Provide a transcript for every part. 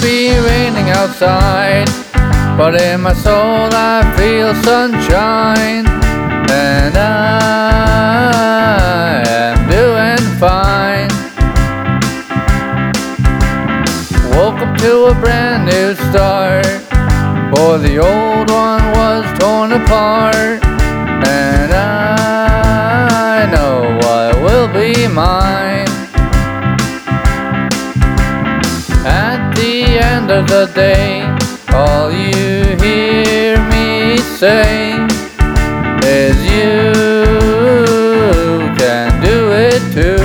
be raining outside, but in my soul I feel sunshine, and I am doing fine. Woke up to a brand new start, for the old one was torn apart, and I know what will be mine. End of the day, all you hear me say is you can do it too.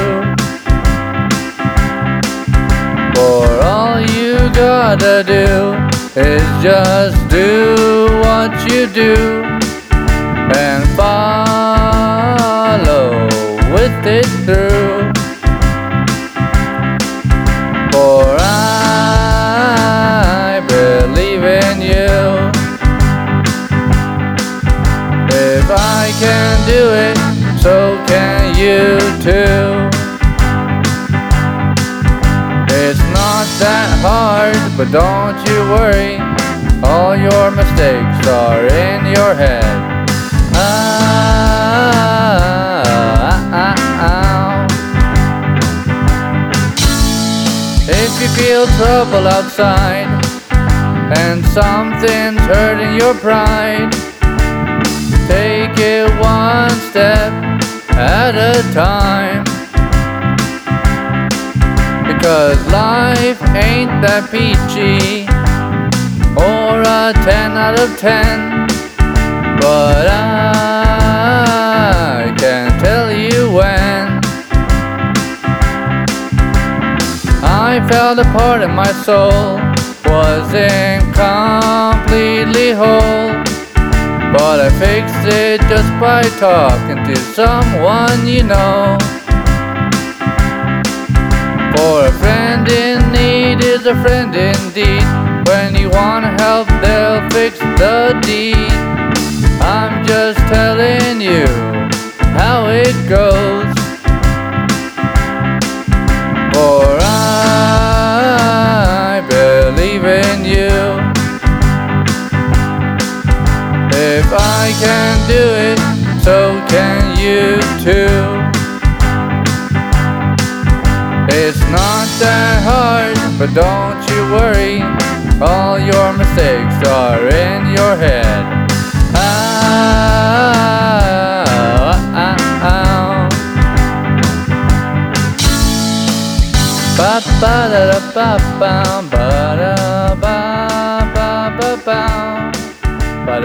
For all you gotta do is just do what you do and follow with it through. Can do it, so can you too. It's not that hard, but don't you worry. All your mistakes are in your head. Ah, ah, ah. If you feel trouble outside and something's hurting your pride, take step at a time. Because life ain't that peachy or a 10 out of 10. But I can tell you when I felt a part of my soul wasn't completely whole. But I fixed it just by talking to someone you know. For a friend in need is a friend indeed. When you wanna help, they'll fix the deed. I'm just telling you how it goes. If I can do it, so can you too. It's not that hard, but don't you worry. All your mistakes are in your head. Ah, ah, ah. Ba ba da da ba ba ba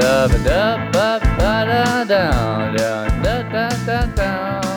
da ba da ba ba da down down da da da down.